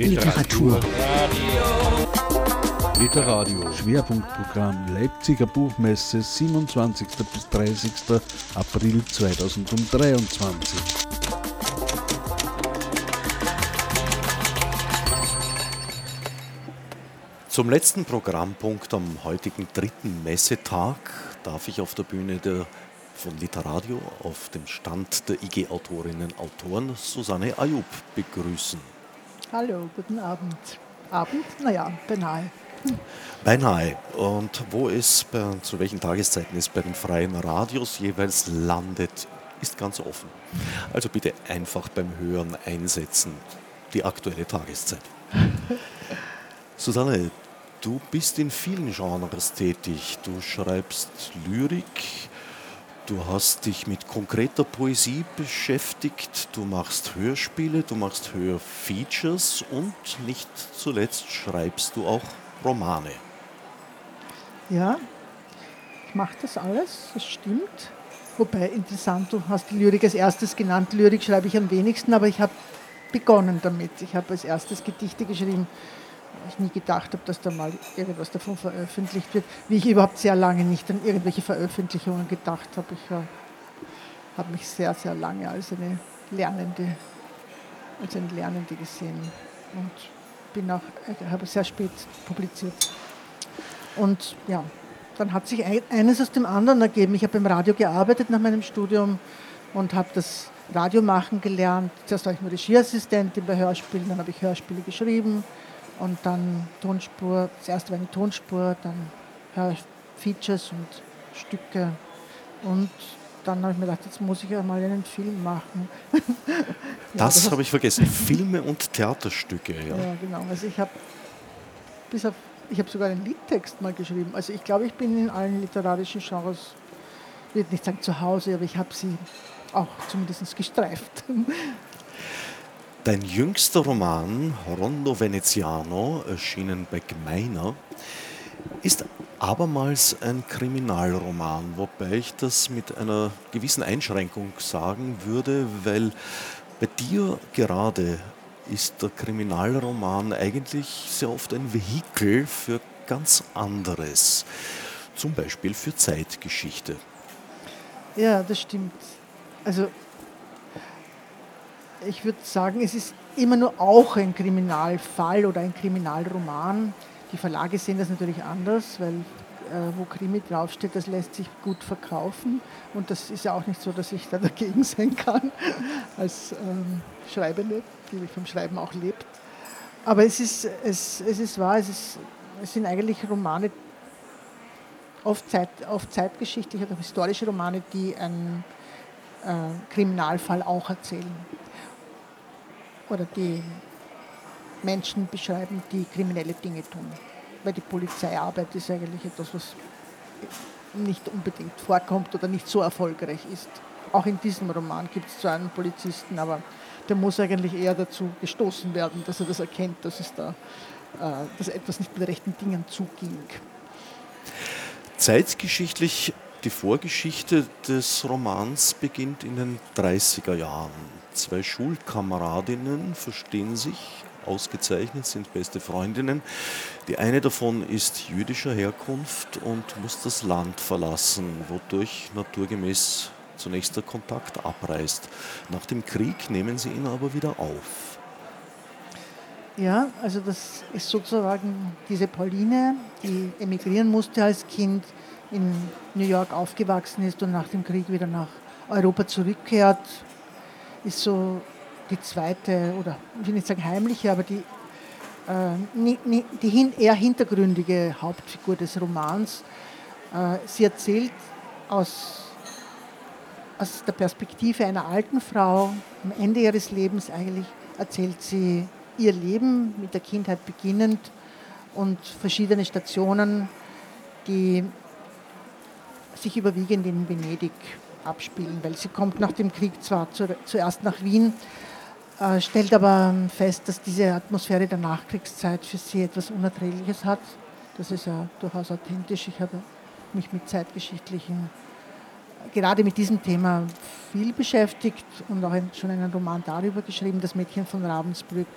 Literatur. Literadio. Schwerpunktprogramm Leipziger Buchmesse 27. bis 30. April 2023. Zum letzten Programmpunkt am heutigen dritten Messetag darf ich auf der Bühne der von Literadio auf dem Stand der IG Autorinnen Autoren Susanne Ayub begrüßen. Hallo, guten Abend. Abend? Naja, beinahe. Beinahe. Und wo es, bei, zu welchen Tageszeiten es bei den freien Radios jeweils landet, ist ganz offen. Also bitte einfach beim Hören einsetzen. Die aktuelle Tageszeit. Susanne, du bist in vielen Genres tätig. Du schreibst Lyrik, Du hast dich mit konkreter Poesie beschäftigt, du machst Hörspiele, du machst Hörfeatures und nicht zuletzt schreibst du auch Romane. Ja, ich mache das alles, das stimmt. Wobei interessant, du hast Lyrik als erstes genannt. Lyrik schreibe ich am wenigsten, aber ich habe begonnen damit. Ich habe als erstes Gedichte geschrieben ich nie gedacht habe, dass da mal irgendwas davon veröffentlicht wird, wie ich überhaupt sehr lange nicht an irgendwelche Veröffentlichungen gedacht habe. Ich habe mich sehr, sehr lange als eine Lernende, als eine Lernende gesehen und bin auch, äh, habe sehr spät publiziert. Und ja, dann hat sich eines aus dem anderen ergeben. Ich habe im Radio gearbeitet nach meinem Studium und habe das Radio machen gelernt. Zuerst war ich nur Regieassistentin bei Hörspielen, dann habe ich Hörspiele geschrieben und dann Tonspur, zuerst war eine Tonspur, dann Features und Stücke und dann habe ich mir gedacht, jetzt muss ich ja mal einen Film machen. ja, das, das habe ich vergessen, Filme und Theaterstücke. Ja, ja genau. Also ich habe bis auf, ich habe sogar einen Liedtext mal geschrieben. Also ich glaube, ich bin in allen literarischen Genres, ich will nicht sagen zu Hause, aber ich habe sie auch zumindest gestreift. Dein jüngster Roman, Rondo Veneziano, erschienen bei Gemeiner, ist abermals ein Kriminalroman, wobei ich das mit einer gewissen Einschränkung sagen würde, weil bei dir gerade ist der Kriminalroman eigentlich sehr oft ein Vehikel für ganz anderes, zum Beispiel für Zeitgeschichte. Ja, das stimmt. Also ich würde sagen, es ist immer nur auch ein Kriminalfall oder ein Kriminalroman. Die Verlage sehen das natürlich anders, weil äh, wo Krimi draufsteht, das lässt sich gut verkaufen. Und das ist ja auch nicht so, dass ich da dagegen sein kann, als ähm, Schreibende, die vom Schreiben auch lebt. Aber es ist, es, es ist wahr, es, ist, es sind eigentlich Romane, oft, Zeit, oft zeitgeschichtliche oder historische Romane, die einen äh, Kriminalfall auch erzählen oder die Menschen beschreiben, die kriminelle Dinge tun. Weil die Polizeiarbeit ist eigentlich etwas, was nicht unbedingt vorkommt oder nicht so erfolgreich ist. Auch in diesem Roman gibt es zwar einen Polizisten, aber der muss eigentlich eher dazu gestoßen werden, dass er das erkennt, dass, es da, äh, dass etwas nicht mit rechten Dingen zuging. Zeitgeschichtlich, die Vorgeschichte des Romans beginnt in den 30er Jahren. Zwei Schulkameradinnen verstehen sich ausgezeichnet, sind beste Freundinnen. Die eine davon ist jüdischer Herkunft und muss das Land verlassen, wodurch naturgemäß zunächst der Kontakt abreißt. Nach dem Krieg nehmen sie ihn aber wieder auf. Ja, also das ist sozusagen diese Pauline, die emigrieren musste als Kind, in New York aufgewachsen ist und nach dem Krieg wieder nach Europa zurückkehrt, ist so die zweite, oder ich will nicht sagen heimliche, aber die, äh, die hin, eher hintergründige Hauptfigur des Romans. Äh, sie erzählt aus, aus der Perspektive einer alten Frau, am Ende ihres Lebens eigentlich, erzählt sie ihr Leben mit der Kindheit beginnend und verschiedene Stationen, die sich überwiegend in Venedig abspielen, weil sie kommt nach dem Krieg zwar zu, zuerst nach Wien, äh, stellt aber fest, dass diese Atmosphäre der Nachkriegszeit für sie etwas Unerträgliches hat. Das ist ja durchaus authentisch. Ich habe mich mit zeitgeschichtlichen, gerade mit diesem Thema viel beschäftigt und auch schon einen Roman darüber geschrieben, Das Mädchen von Ravensbrück.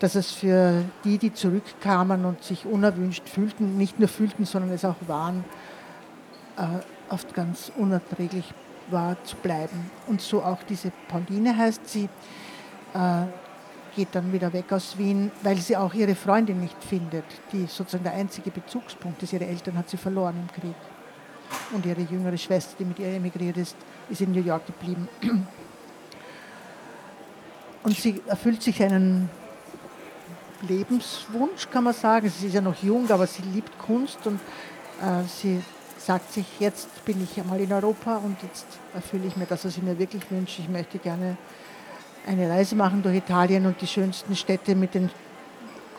dass es für die, die zurückkamen und sich unerwünscht fühlten, nicht nur fühlten, sondern es auch waren, äh, oft ganz unerträglich war zu bleiben. Und so auch diese Pauline heißt sie, äh, geht dann wieder weg aus Wien, weil sie auch ihre Freundin nicht findet, die sozusagen der einzige Bezugspunkt ist. Ihre Eltern hat sie verloren im Krieg. Und ihre jüngere Schwester, die mit ihr emigriert ist, ist in New York geblieben. Und sie erfüllt sich einen Lebenswunsch, kann man sagen. Sie ist ja noch jung, aber sie liebt Kunst und äh, sie sagt sich, jetzt bin ich einmal in Europa und jetzt erfülle ich mir das, was ich mir wirklich wünsche. Ich möchte gerne eine Reise machen durch Italien und die schönsten Städte mit den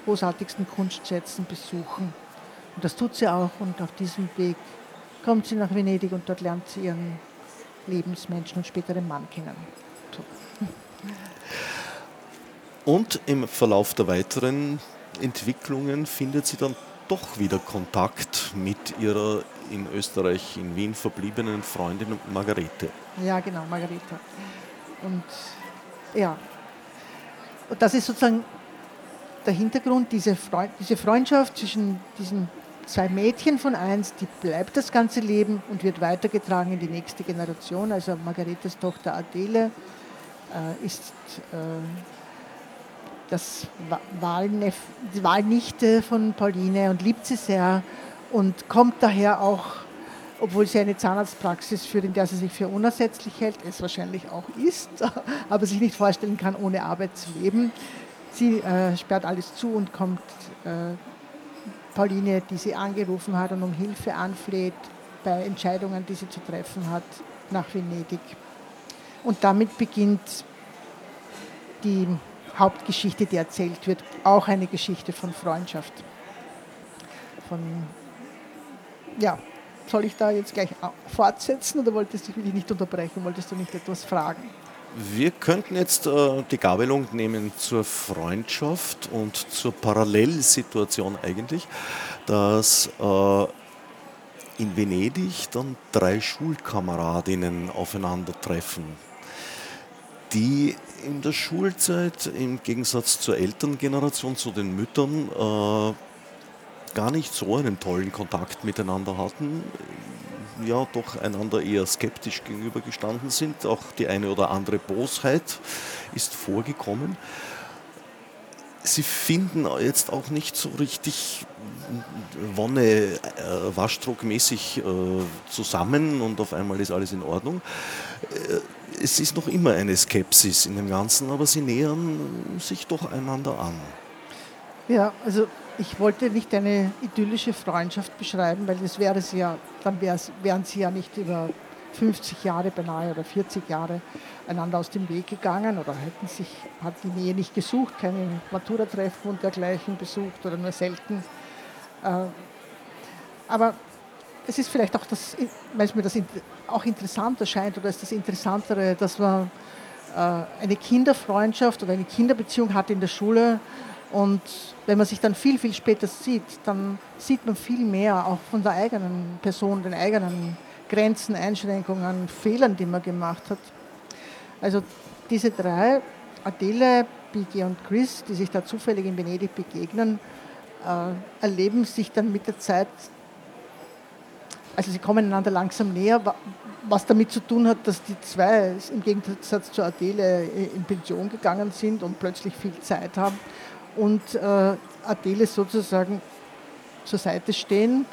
großartigsten Kunstschätzen besuchen. Und das tut sie auch und auf diesem Weg kommt sie nach Venedig und dort lernt sie ihren Lebensmenschen und späteren Mann kennen. So. Und im Verlauf der weiteren Entwicklungen findet sie dann doch wieder Kontakt mit ihrer in Österreich, in Wien verbliebenen Freundin Margarete. Ja, genau, Margarete. Und ja, und das ist sozusagen der Hintergrund, diese, Freund, diese Freundschaft zwischen diesen zwei Mädchen von eins, die bleibt das ganze Leben und wird weitergetragen in die nächste Generation. Also Margaretes Tochter Adele äh, ist äh, das Wahlnef die Wahlnichte von Pauline und liebt sie sehr und kommt daher auch, obwohl sie eine Zahnarztpraxis führt, in der sie sich für unersetzlich hält, es wahrscheinlich auch ist, aber sich nicht vorstellen kann, ohne Arbeit zu leben. Sie äh, sperrt alles zu und kommt äh, Pauline, die sie angerufen hat und um Hilfe anfleht bei Entscheidungen, die sie zu treffen hat, nach Venedig. Und damit beginnt die Hauptgeschichte, die erzählt wird, auch eine Geschichte von Freundschaft. Von, ja, soll ich da jetzt gleich fortsetzen oder wolltest du dich nicht unterbrechen? Wolltest du nicht etwas fragen? Wir könnten jetzt äh, die Gabelung nehmen zur Freundschaft und zur Parallelsituation eigentlich, dass äh, in Venedig dann drei Schulkameradinnen aufeinandertreffen, die in der Schulzeit im Gegensatz zur Elterngeneration, zu den Müttern, äh, gar nicht so einen tollen Kontakt miteinander hatten, ja doch einander eher skeptisch gegenübergestanden sind. Auch die eine oder andere Bosheit ist vorgekommen. Sie finden jetzt auch nicht so richtig Wonne äh, waschdruckmäßig äh, zusammen und auf einmal ist alles in Ordnung. Äh, es ist noch immer eine Skepsis in dem Ganzen, aber sie nähern sich doch einander an. Ja, also ich wollte nicht eine idyllische Freundschaft beschreiben, weil das wäre sie ja, dann wären sie ja nicht über 50 Jahre beinahe oder 40 Jahre einander aus dem Weg gegangen oder hätten sich, hat die Nähe nicht gesucht, keine Matura-Treffen und dergleichen besucht oder nur selten. Äh, aber es ist vielleicht auch das, weil es mir das auch interessant erscheint oder ist das Interessantere, dass man äh, eine Kinderfreundschaft oder eine Kinderbeziehung hat in der Schule und wenn man sich dann viel, viel später sieht, dann sieht man viel mehr auch von der eigenen Person, den eigenen Grenzen, Einschränkungen, Fehlern, die man gemacht hat. Also diese drei, Adele, Biggie und Chris, die sich da zufällig in Venedig begegnen, äh, erleben sich dann mit der Zeit also sie kommen einander langsam näher, was damit zu tun hat, dass die zwei im Gegensatz zu Adele in Pension gegangen sind und plötzlich viel Zeit haben und äh, Adele sozusagen zur Seite stehen,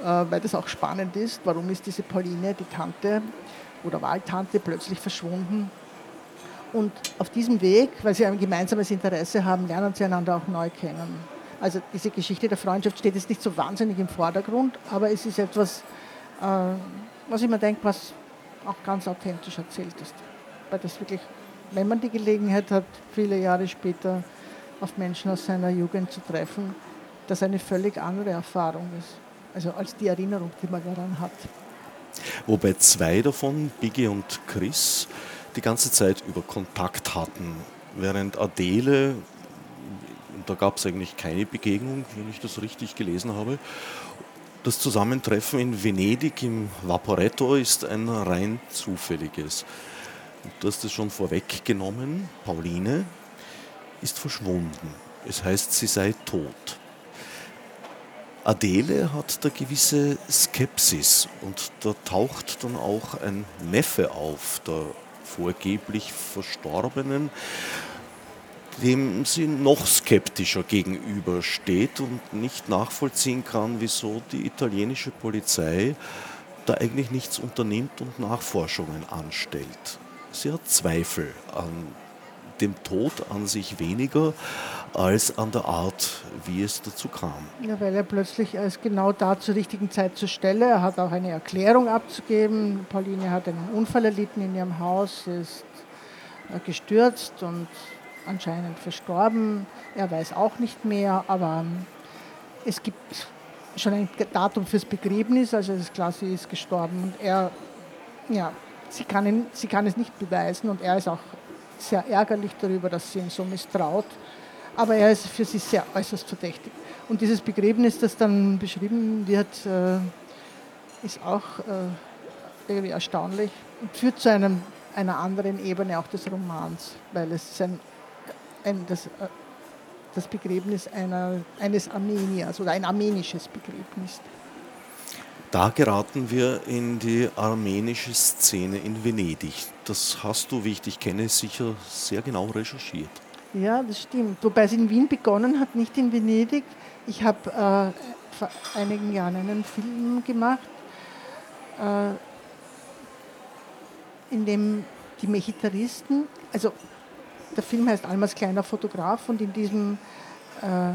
äh, weil das auch spannend ist. Warum ist diese Pauline, die Tante oder Wahltante, plötzlich verschwunden? Und auf diesem Weg, weil sie ein gemeinsames Interesse haben, lernen sie einander auch neu kennen. Also diese Geschichte der Freundschaft steht jetzt nicht so wahnsinnig im Vordergrund, aber es ist etwas, äh, was ich mir denke, was auch ganz authentisch erzählt ist. Weil das wirklich, wenn man die Gelegenheit hat, viele Jahre später auf Menschen aus seiner Jugend zu treffen, das eine völlig andere Erfahrung ist. Also als die Erinnerung, die man daran hat. Wobei zwei davon, Biggie und Chris, die ganze Zeit über Kontakt hatten, während Adele da gab es eigentlich keine Begegnung, wenn ich das richtig gelesen habe. Das Zusammentreffen in Venedig im Vaporetto ist ein rein zufälliges. Du hast es schon vorweggenommen, Pauline ist verschwunden. Es heißt, sie sei tot. Adele hat da gewisse Skepsis und da taucht dann auch ein Neffe auf, der vorgeblich Verstorbenen, dem sie noch skeptischer gegenübersteht und nicht nachvollziehen kann, wieso die italienische Polizei da eigentlich nichts unternimmt und Nachforschungen anstellt. Sie hat Zweifel an dem Tod an sich weniger als an der Art, wie es dazu kam. Ja, weil er plötzlich ist genau da zur richtigen Zeit zur Stelle. Er hat auch eine Erklärung abzugeben. Pauline hat einen Unfall erlitten in ihrem Haus, ist äh, gestürzt und anscheinend verstorben. Er weiß auch nicht mehr, aber ähm, es gibt schon ein Datum fürs Begräbnis, also es ist klar, sie ist gestorben und er, ja, sie kann, ihn, sie kann es nicht beweisen und er ist auch sehr ärgerlich darüber, dass sie ihn so misstraut. Aber er ist für sie sehr äußerst verdächtig. Und dieses Begräbnis, das dann beschrieben wird, äh, ist auch äh, irgendwie erstaunlich und führt zu einem, einer anderen Ebene auch des Romans, weil es ein, ein, das, äh, das Begräbnis einer, eines Armeniers oder ein armenisches Begräbnis. Da geraten wir in die armenische Szene in Venedig. Das hast du, wie ich dich kenne, sicher sehr genau recherchiert. Ja, das stimmt. Wobei es in Wien begonnen hat, nicht in Venedig. Ich habe äh, vor einigen Jahren einen Film gemacht, äh, in dem die Mechitaristen, also der Film heißt Almas kleiner Fotograf und in diesem äh,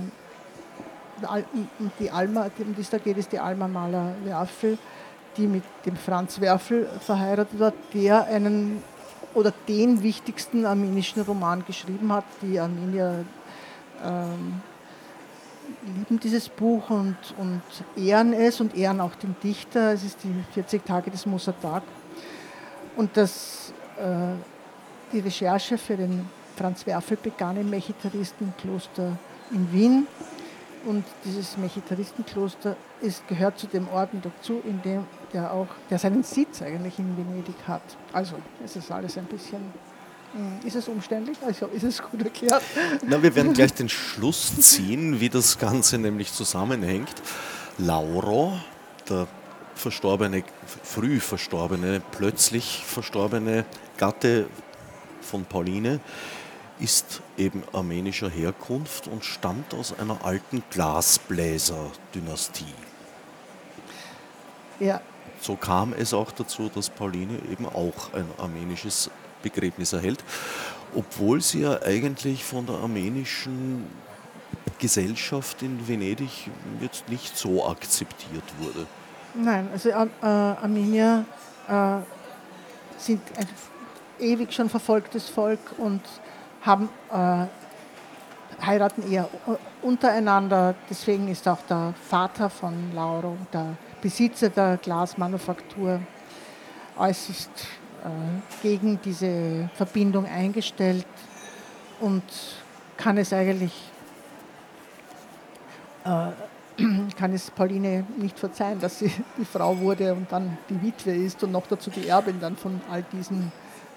die Alma, um die es da geht, ist die Alma Maler Werfel, die mit dem Franz Werfel verheiratet war, der einen oder den wichtigsten armenischen Roman geschrieben hat. Die Armenier ähm, lieben dieses Buch und, und ehren es und ehren auch den Dichter. Es ist die 40 Tage des Mosatag. Und das, äh, die Recherche für den Franz Werfel begann im Mechitaristenkloster in Wien und dieses Mechitaristenkloster ist, gehört zu dem Orden dazu, in dem der auch, der seinen Sitz eigentlich in Venedig hat. Also es ist alles ein bisschen, hm, ist es umständlich? Also ist es gut erklärt? Na, wir werden gleich den Schluss ziehen, wie das Ganze nämlich zusammenhängt. Lauro, der verstorbene, früh verstorbene, plötzlich verstorbene Gatte von Pauline, ist eben armenischer Herkunft und stammt aus einer alten Glasbläser-Dynastie. Ja. So kam es auch dazu, dass Pauline eben auch ein armenisches Begräbnis erhält, obwohl sie ja eigentlich von der armenischen Gesellschaft in Venedig jetzt nicht so akzeptiert wurde. Nein, also äh, Armenier äh, sind ein ewig schon verfolgtes Volk und haben, äh, heiraten eher untereinander. Deswegen ist auch der Vater von Lauro, der Besitzer der Glasmanufaktur, äußerst äh, gegen diese Verbindung eingestellt und kann es eigentlich äh, kann es Pauline nicht verzeihen, dass sie die Frau wurde und dann die Witwe ist und noch dazu die Erbin dann von all diesen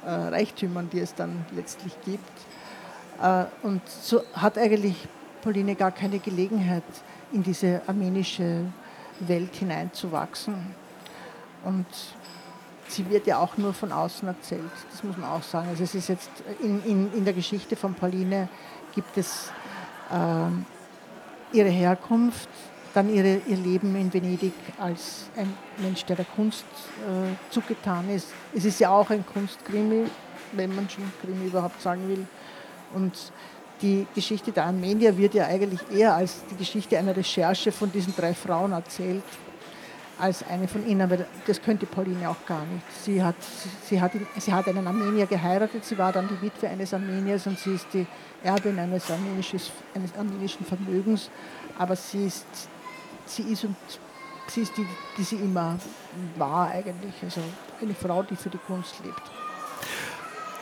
äh, Reichtümern, die es dann letztlich gibt. Äh, und so hat eigentlich Pauline gar keine Gelegenheit, in diese armenische Welt hineinzuwachsen. Und sie wird ja auch nur von außen erzählt, das muss man auch sagen. Also es ist jetzt in, in, in der Geschichte von Pauline gibt es äh, ihre Herkunft, dann ihre, ihr Leben in Venedig als ein Mensch, der der Kunst äh, zugetan ist. Es ist ja auch ein Kunstkrimi, wenn man schon Krimi überhaupt sagen will. Und die Geschichte der Armenier wird ja eigentlich eher als die Geschichte einer Recherche von diesen drei Frauen erzählt, als eine von ihnen. Aber das könnte Pauline auch gar nicht. Sie hat, sie, hat, sie hat einen Armenier geheiratet, sie war dann die Witwe eines Armeniers und sie ist die Erbin eines, eines armenischen Vermögens. Aber sie ist, sie ist, und, sie, ist die, die sie immer war eigentlich. Also eine Frau, die für die Kunst lebt.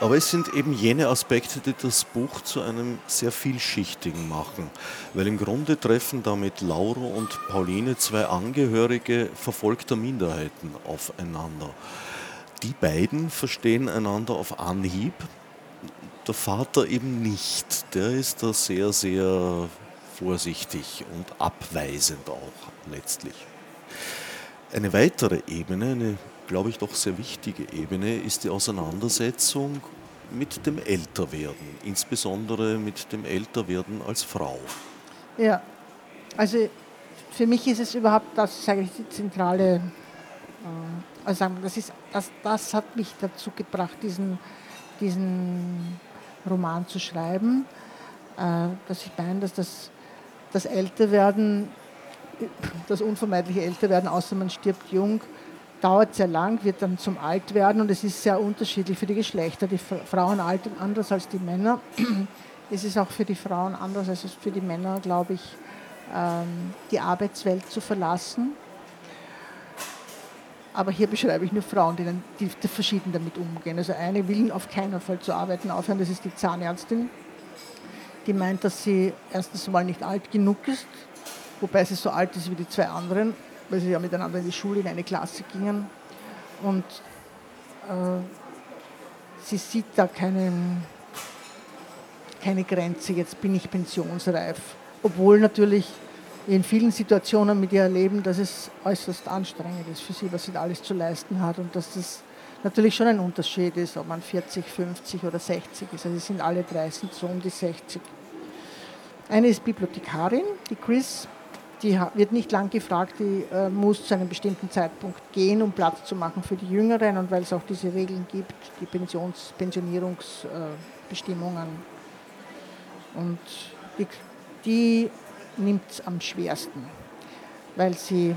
Aber es sind eben jene Aspekte, die das Buch zu einem sehr vielschichtigen machen. Weil im Grunde treffen damit Lauro und Pauline zwei Angehörige verfolgter Minderheiten aufeinander. Die beiden verstehen einander auf Anhieb. Der Vater eben nicht. Der ist da sehr, sehr vorsichtig und abweisend auch letztlich. Eine weitere Ebene, eine glaube ich doch sehr wichtige Ebene, ist die Auseinandersetzung mit dem Älterwerden, insbesondere mit dem Älterwerden als Frau. Ja, also für mich ist es überhaupt das, sage ich, die zentrale, also das, ist, das, das hat mich dazu gebracht, diesen, diesen Roman zu schreiben, äh, dass ich meine, dass das, das Älterwerden, das unvermeidliche Älterwerden, außer man stirbt jung, dauert sehr lang, wird dann zum Altwerden und es ist sehr unterschiedlich für die Geschlechter. Die Frauen altern anders als die Männer. Es ist auch für die Frauen anders als für die Männer, glaube ich, ähm, die Arbeitswelt zu verlassen. Aber hier beschreibe ich nur Frauen, die, dann, die verschieden damit umgehen. Also eine will auf keinen Fall zu arbeiten aufhören, das ist die Zahnärztin. Die meint, dass sie erstens mal nicht alt genug ist, wobei sie so alt ist wie die zwei anderen weil sie ja miteinander in die Schule in eine Klasse gingen. Und äh, sie sieht da keine, keine Grenze, jetzt bin ich pensionsreif. Obwohl natürlich in vielen Situationen mit ihr erleben, dass es äußerst anstrengend ist für sie, was sie da alles zu leisten hat und dass das natürlich schon ein Unterschied ist, ob man 40, 50 oder 60 ist. Also sind alle drei sind so um die 60. Eine ist Bibliothekarin, die Chris, die wird nicht lang gefragt, die äh, muss zu einem bestimmten Zeitpunkt gehen, um Platz zu machen für die Jüngeren und weil es auch diese Regeln gibt, die Pensions Pensionierungsbestimmungen. Und die, die nimmt es am schwersten, weil sie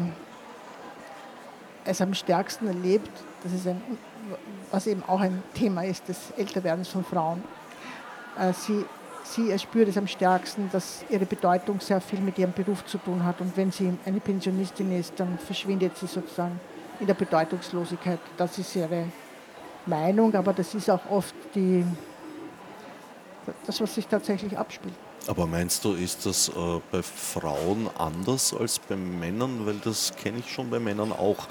es am stärksten erlebt, das ist ein, was eben auch ein Thema ist des Älterwerdens von Frauen. Äh, sie sie erspürt es am stärksten, dass ihre Bedeutung sehr viel mit ihrem Beruf zu tun hat. Und wenn sie eine Pensionistin ist, dann verschwindet sie sozusagen in der Bedeutungslosigkeit. Das ist ihre Meinung, aber das ist auch oft die, das, was sich tatsächlich abspielt. Aber meinst du, ist das äh, bei Frauen anders als bei Männern? Weil das kenne ich schon bei Männern auch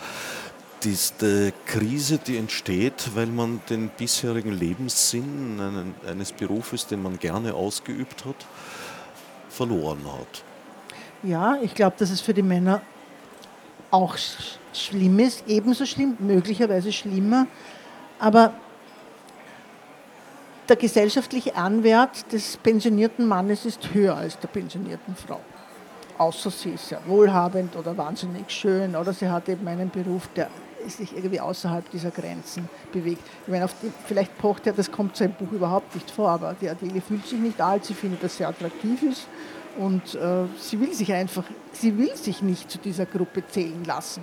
diese Krise, die entsteht, weil man den bisherigen Lebenssinn eines Berufes, den man gerne ausgeübt hat, verloren hat. Ja, ich glaube, dass es für die Männer auch schlimm ist, ebenso schlimm, möglicherweise schlimmer. Aber der gesellschaftliche Anwert des pensionierten Mannes ist höher als der pensionierten Frau. Außer sie ist sehr wohlhabend oder wahnsinnig schön oder sie hat eben einen Beruf, der sich irgendwie außerhalb dieser Grenzen bewegt. Ich meine, die, vielleicht pocht er, das kommt so im Buch überhaupt nicht vor, aber die Adele fühlt sich nicht alt, sie findet, dass sie attraktiv ist und äh, sie will sich einfach, sie will sich nicht zu dieser Gruppe zählen lassen.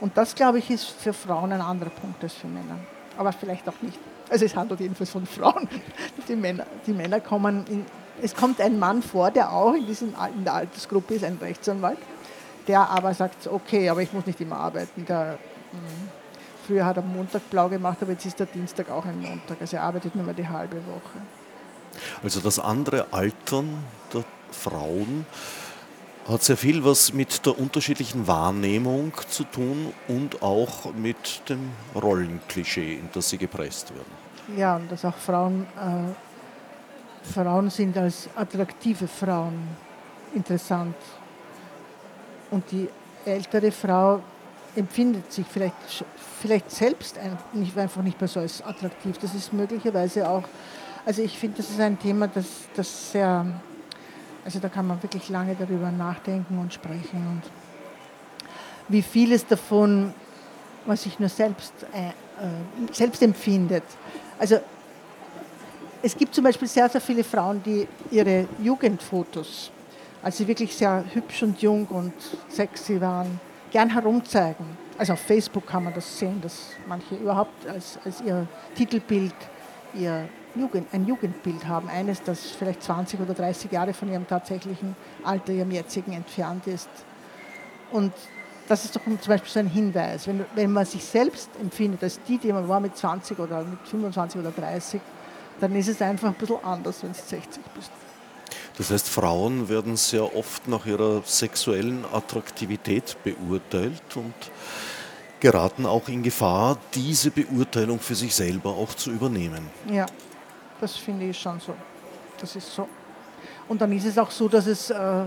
Und das, glaube ich, ist für Frauen ein anderer Punkt als für Männer. Aber vielleicht auch nicht. Also es handelt jedenfalls von Frauen. Die Männer, die Männer kommen in, es kommt ein Mann vor, der auch in, diesen, in der Altersgruppe ist, ein Rechtsanwalt, der aber sagt, okay, aber ich muss nicht immer arbeiten. Der. Früher hat er Montag blau gemacht, aber jetzt ist der Dienstag auch ein Montag. Also er arbeitet nur mal die halbe Woche. Also das andere Altern der Frauen hat sehr viel was mit der unterschiedlichen Wahrnehmung zu tun und auch mit dem Rollenklischee, in das sie gepresst werden. Ja, und dass auch Frauen, äh, Frauen sind als attraktive Frauen interessant. Und die ältere Frau empfindet sich vielleicht, vielleicht selbst einfach nicht mehr so als attraktiv. Das ist möglicherweise auch, also ich finde, das ist ein Thema, das, das sehr, also da kann man wirklich lange darüber nachdenken und sprechen und wie vieles davon, was sich nur selbst, äh, äh, selbst empfindet. Also es gibt zum Beispiel sehr, sehr viele Frauen, die ihre Jugendfotos, als sie wirklich sehr hübsch und jung und sexy waren, gern herumzeigen. Also auf Facebook kann man das sehen, dass manche überhaupt als, als ihr Titelbild ihr Jugend, ein Jugendbild haben. Eines, das vielleicht 20 oder 30 Jahre von ihrem tatsächlichen Alter, ihrem jetzigen entfernt ist. Und das ist doch zum Beispiel so ein Hinweis. Wenn, wenn man sich selbst empfindet als die, die man war mit 20 oder mit 25 oder 30, dann ist es einfach ein bisschen anders, wenn du 60 bist. Das heißt, Frauen werden sehr oft nach ihrer sexuellen Attraktivität beurteilt und geraten auch in Gefahr, diese Beurteilung für sich selber auch zu übernehmen. Ja, Das finde ich schon so. Das ist so. Und dann ist es auch so, dass es äh,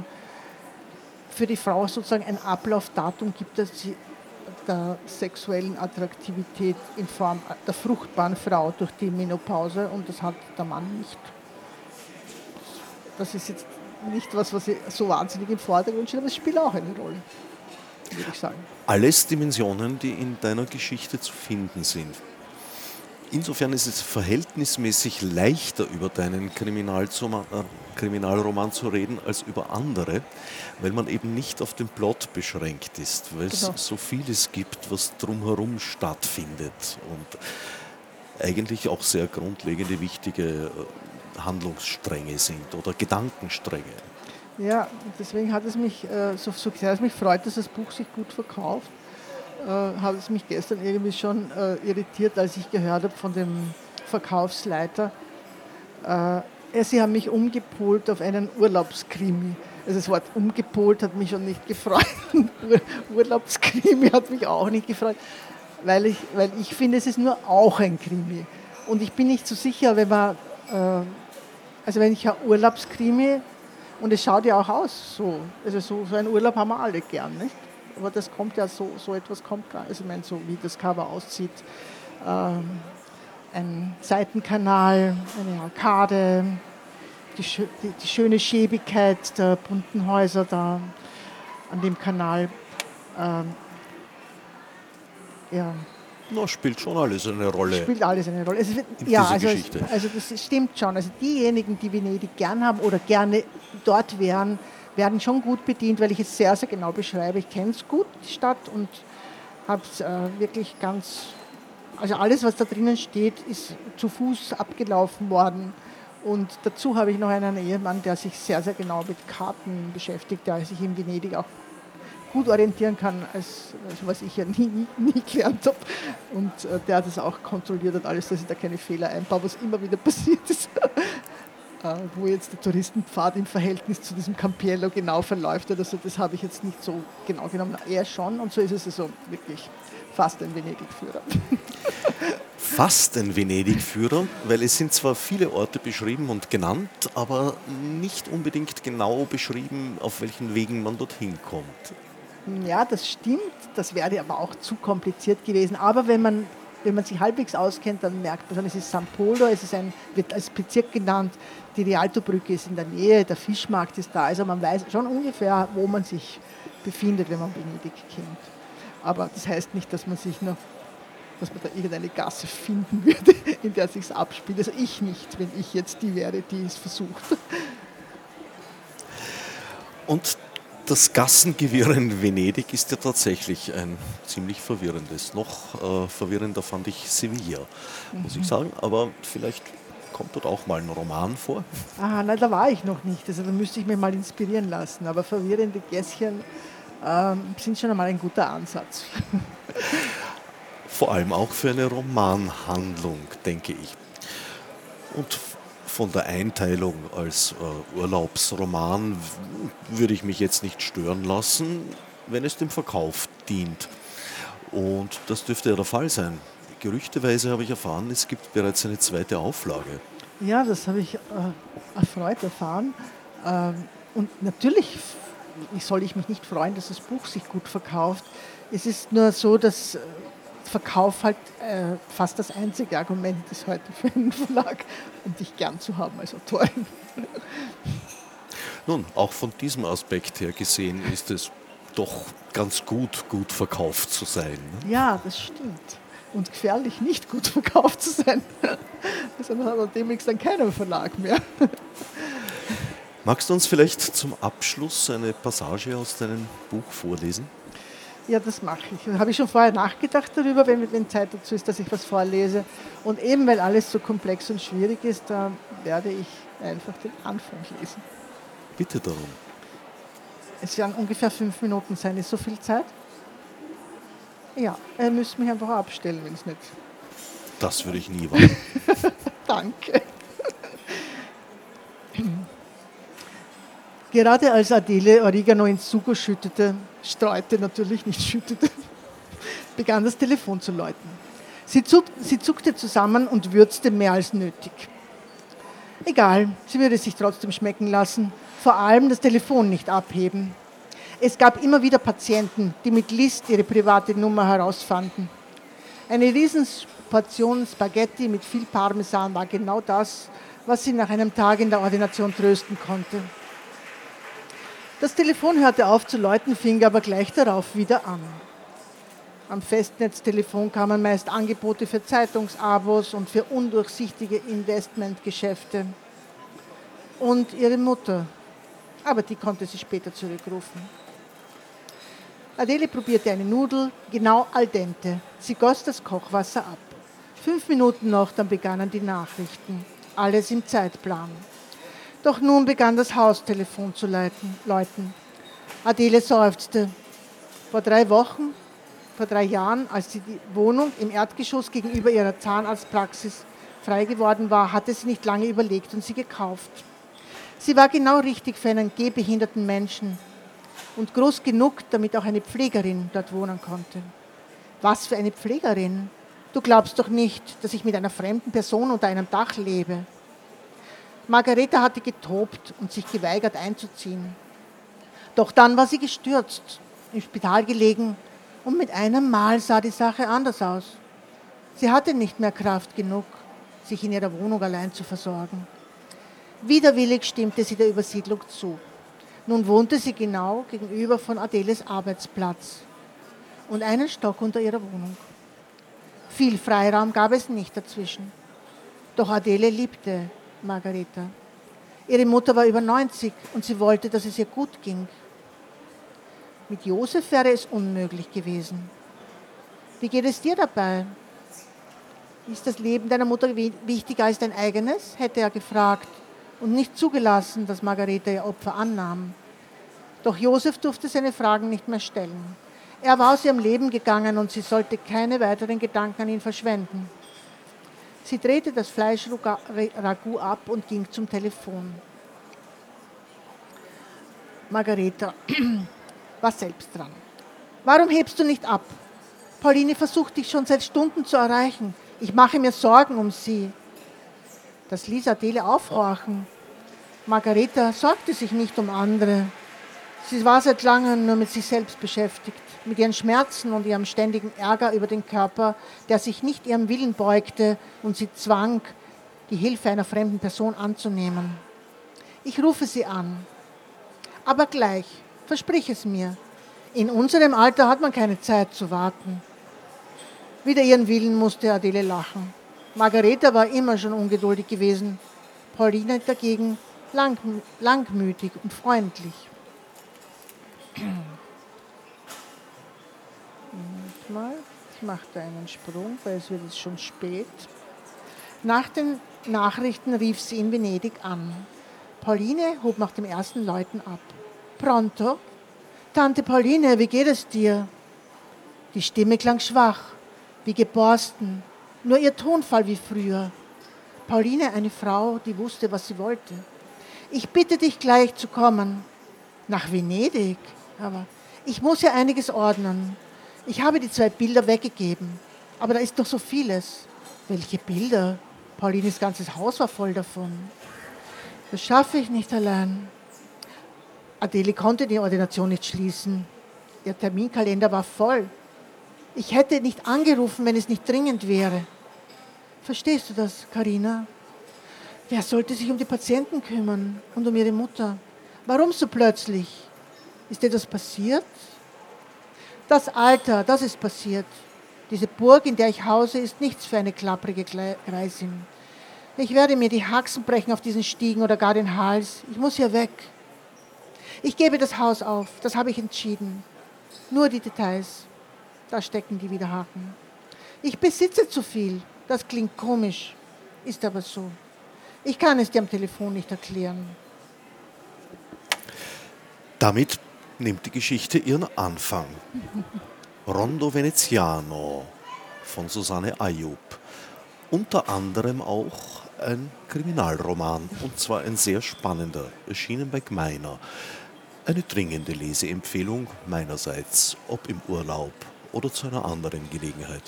für die Frau sozusagen ein Ablaufdatum gibt, dass sie der sexuellen Attraktivität in Form der fruchtbaren Frau durch die Menopause und das hat der Mann nicht. Das ist jetzt nicht was, was so wahnsinnig im Vordergrund steht, aber es spielt auch eine Rolle, würde ich sagen. Alles Dimensionen, die in deiner Geschichte zu finden sind. Insofern ist es verhältnismäßig leichter, über deinen äh, Kriminalroman zu reden, als über andere, weil man eben nicht auf den Plot beschränkt ist, weil genau. es so vieles gibt, was drumherum stattfindet und eigentlich auch sehr grundlegende, wichtige äh, Handlungsstränge sind oder Gedankenstränge. Ja, deswegen hat es mich, äh, so, so sehr es mich freut, dass das Buch sich gut verkauft, äh, hat es mich gestern irgendwie schon äh, irritiert, als ich gehört habe von dem Verkaufsleiter, sie haben mich umgepolt auf einen Urlaubskrimi. Also das Wort umgepolt hat mich schon nicht gefreut. Urlaubskrimi hat mich auch nicht gefreut, weil ich, weil ich finde, es ist nur auch ein Krimi. Und ich bin nicht so sicher, wenn man, äh, also wenn ich ein Urlaubskrimi, und es schaut ja auch aus so, also so, so einen Urlaub haben wir alle gern, nicht? aber das kommt ja so, so etwas kommt gar Also ich meine, so wie das Cover aussieht, ähm, ein Seitenkanal, eine Arkade, die, die, die, schöne Schäbigkeit der bunten Häuser da an dem Kanal. Ähm, ja. No, spielt schon alles eine Rolle. Spielt alles eine Rolle. Also, ja, also, also das stimmt schon. Also diejenigen, die Venedig gern haben oder gerne dort wären, werden schon gut bedient, weil ich es sehr, sehr genau beschreibe. Ich kenne es gut, die Stadt, und habe es äh, wirklich ganz, also alles, was da drinnen steht, ist zu Fuß abgelaufen worden. Und dazu habe ich noch einen Ehemann, der sich sehr, sehr genau mit Karten beschäftigt, der sich in Venedig auch gut orientieren kann, als, also was ich ja nie, nie, nie gelernt habe. Und äh, der das auch kontrolliert hat, alles, dass ich da keine Fehler einbaue, was immer wieder passiert ist. Äh, wo jetzt der Touristenpfad im Verhältnis zu diesem Campiello genau verläuft oder das habe ich jetzt nicht so genau genommen. Er schon und so ist es also wirklich fast ein Venedig-Führer. Fast ein Venedig-Führer, weil es sind zwar viele Orte beschrieben und genannt, aber nicht unbedingt genau beschrieben, auf welchen Wegen man dorthin kommt. Ja, das stimmt. Das wäre aber auch zu kompliziert gewesen. Aber wenn man wenn man sich halbwegs auskennt, dann merkt man es ist San Polo, es ist ein, wird als Bezirk genannt, die Rialto-Brücke ist in der Nähe, der Fischmarkt ist da. Also man weiß schon ungefähr, wo man sich befindet, wenn man Venedig kennt. Aber das heißt nicht, dass man sich noch dass man da irgendeine Gasse finden würde, in der sich abspielt. Also ich nicht, wenn ich jetzt die wäre, die es versucht. Und das Gassengewirr in Venedig ist ja tatsächlich ein ziemlich verwirrendes. Noch äh, verwirrender fand ich Sevilla, mhm. muss ich mhm. sagen. Aber vielleicht kommt dort auch mal ein Roman vor. Ah, nein, da war ich noch nicht. Also da müsste ich mich mal inspirieren lassen. Aber verwirrende Gässchen ähm, sind schon einmal ein guter Ansatz. Vor allem auch für eine Romanhandlung, denke ich. Und von der Einteilung als äh, Urlaubsroman würde ich mich jetzt nicht stören lassen, wenn es dem Verkauf dient. Und das dürfte ja der Fall sein. Gerüchteweise habe ich erfahren, es gibt bereits eine zweite Auflage. Ja, das habe ich äh, erfreut erfahren. Ähm, und natürlich soll ich mich nicht freuen, dass das Buch sich gut verkauft. Es ist nur so, dass Verkauf halt äh, fast das einzige Argument ist heute für einen Verlag, um dich gern zu haben als Autorin. Nun, auch von diesem Aspekt her gesehen ist es doch ganz gut, gut verkauft zu sein. Ne? Ja, das stimmt. Und gefährlich nicht gut verkauft zu sein. Also man hat demnächst dann keinen Verlag mehr. Magst du uns vielleicht zum Abschluss eine Passage aus deinem Buch vorlesen? Ja, das mache ich. Da habe ich schon vorher nachgedacht darüber, wenn, wenn Zeit dazu ist, dass ich was vorlese. Und eben weil alles so komplex und schwierig ist, da werde ich einfach den Anfang lesen. Bitte darum. Es werden ungefähr fünf Minuten sein. Ist so viel Zeit? Ja, er müsste mich einfach abstellen, wenn es nicht. Das würde ich nie wagen. Danke. Gerade als Adele Oregano ins Sugo schüttete, streute natürlich nicht schüttete, begann das Telefon zu läuten. Sie, zuck, sie zuckte zusammen und würzte mehr als nötig. Egal, sie würde sich trotzdem schmecken lassen, vor allem das Telefon nicht abheben. Es gab immer wieder Patienten, die mit List ihre private Nummer herausfanden. Eine Riesenportion Spaghetti mit viel Parmesan war genau das, was sie nach einem Tag in der Ordination trösten konnte. Das Telefon hörte auf zu läuten, fing aber gleich darauf wieder an. Am Festnetztelefon kamen meist Angebote für Zeitungsabos und für undurchsichtige Investmentgeschäfte. Und ihre Mutter, aber die konnte sie später zurückrufen. Adele probierte eine Nudel, genau al dente. Sie goss das Kochwasser ab. Fünf Minuten noch, dann begannen die Nachrichten. Alles im Zeitplan. Doch nun begann das Haustelefon zu läuten. Adele seufzte. Vor drei Wochen, vor drei Jahren, als die Wohnung im Erdgeschoss gegenüber ihrer Zahnarztpraxis frei geworden war, hatte sie nicht lange überlegt und sie gekauft. Sie war genau richtig für einen gehbehinderten Menschen und groß genug, damit auch eine Pflegerin dort wohnen konnte. Was für eine Pflegerin? Du glaubst doch nicht, dass ich mit einer fremden Person unter einem Dach lebe. Margareta hatte getobt und sich geweigert einzuziehen. Doch dann war sie gestürzt, im Spital gelegen und mit einem Mal sah die Sache anders aus. Sie hatte nicht mehr Kraft genug, sich in ihrer Wohnung allein zu versorgen. Widerwillig stimmte sie der Übersiedlung zu. Nun wohnte sie genau gegenüber von Adeles Arbeitsplatz und einen Stock unter ihrer Wohnung. Viel Freiraum gab es nicht dazwischen. Doch Adele liebte Margareta. Ihre Mutter war über 90 und sie wollte, dass es ihr gut ging. Mit Josef wäre es unmöglich gewesen. Wie geht es dir dabei? Ist das Leben deiner Mutter wichtiger als dein eigenes? hätte er gefragt und nicht zugelassen, dass Margareta ihr Opfer annahm. Doch Josef durfte seine Fragen nicht mehr stellen. Er war aus ihrem Leben gegangen und sie sollte keine weiteren Gedanken an ihn verschwenden. Sie drehte das Fleischragout ab und ging zum Telefon. Margareta war selbst dran. Warum hebst du nicht ab? Pauline versucht dich schon seit Stunden zu erreichen. Ich mache mir Sorgen um sie. Das ließ Adele aufhorchen. Margareta sorgte sich nicht um andere. Sie war seit langem nur mit sich selbst beschäftigt, mit ihren Schmerzen und ihrem ständigen Ärger über den Körper, der sich nicht ihrem Willen beugte und sie zwang, die Hilfe einer fremden Person anzunehmen. Ich rufe sie an. Aber gleich, versprich es mir. In unserem Alter hat man keine Zeit zu warten. Wider ihren Willen musste Adele lachen. Margareta war immer schon ungeduldig gewesen. Pauline dagegen lang, langmütig und freundlich. Mal, da einen Sprung, weil es wird jetzt schon spät. Nach den Nachrichten rief sie in Venedig an. Pauline hob nach dem ersten Läuten ab. Pronto? Tante Pauline, wie geht es dir? Die Stimme klang schwach, wie geborsten, nur ihr Tonfall wie früher. Pauline, eine Frau, die wusste, was sie wollte. Ich bitte dich gleich zu kommen. Nach Venedig? Aber ich muss ja einiges ordnen. Ich habe die zwei Bilder weggegeben. Aber da ist doch so vieles. Welche Bilder? Paulines ganzes Haus war voll davon. Das schaffe ich nicht allein. Adele konnte die Ordination nicht schließen. Ihr Terminkalender war voll. Ich hätte nicht angerufen, wenn es nicht dringend wäre. Verstehst du das, Karina? Wer sollte sich um die Patienten kümmern und um ihre Mutter? Warum so plötzlich? Ist etwas passiert? Das Alter, das ist passiert. Diese Burg, in der ich hause, ist nichts für eine klapprige Greisin. Ich werde mir die Haxen brechen auf diesen Stiegen oder gar den Hals. Ich muss hier weg. Ich gebe das Haus auf, das habe ich entschieden. Nur die Details, da stecken die Widerhaken. Ich besitze zu viel, das klingt komisch, ist aber so. Ich kann es dir am Telefon nicht erklären. Damit nimmt die Geschichte ihren Anfang. Rondo Veneziano von Susanne Ayub. Unter anderem auch ein Kriminalroman, und zwar ein sehr spannender, erschienen bei Gmeiner. Eine dringende Leseempfehlung meinerseits, ob im Urlaub oder zu einer anderen Gelegenheit.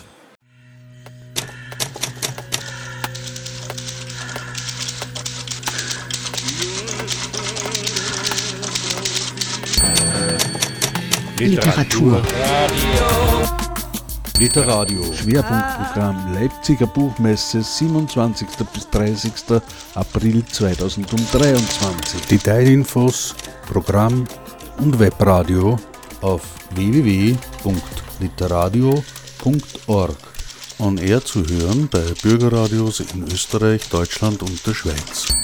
Literatur. Literadio. Schwerpunktprogramm Leipziger Buchmesse 27. bis 30. April 2023. Detailinfos, Programm und Webradio auf www.literadio.org. On Air zu hören bei Bürgerradios in Österreich, Deutschland und der Schweiz.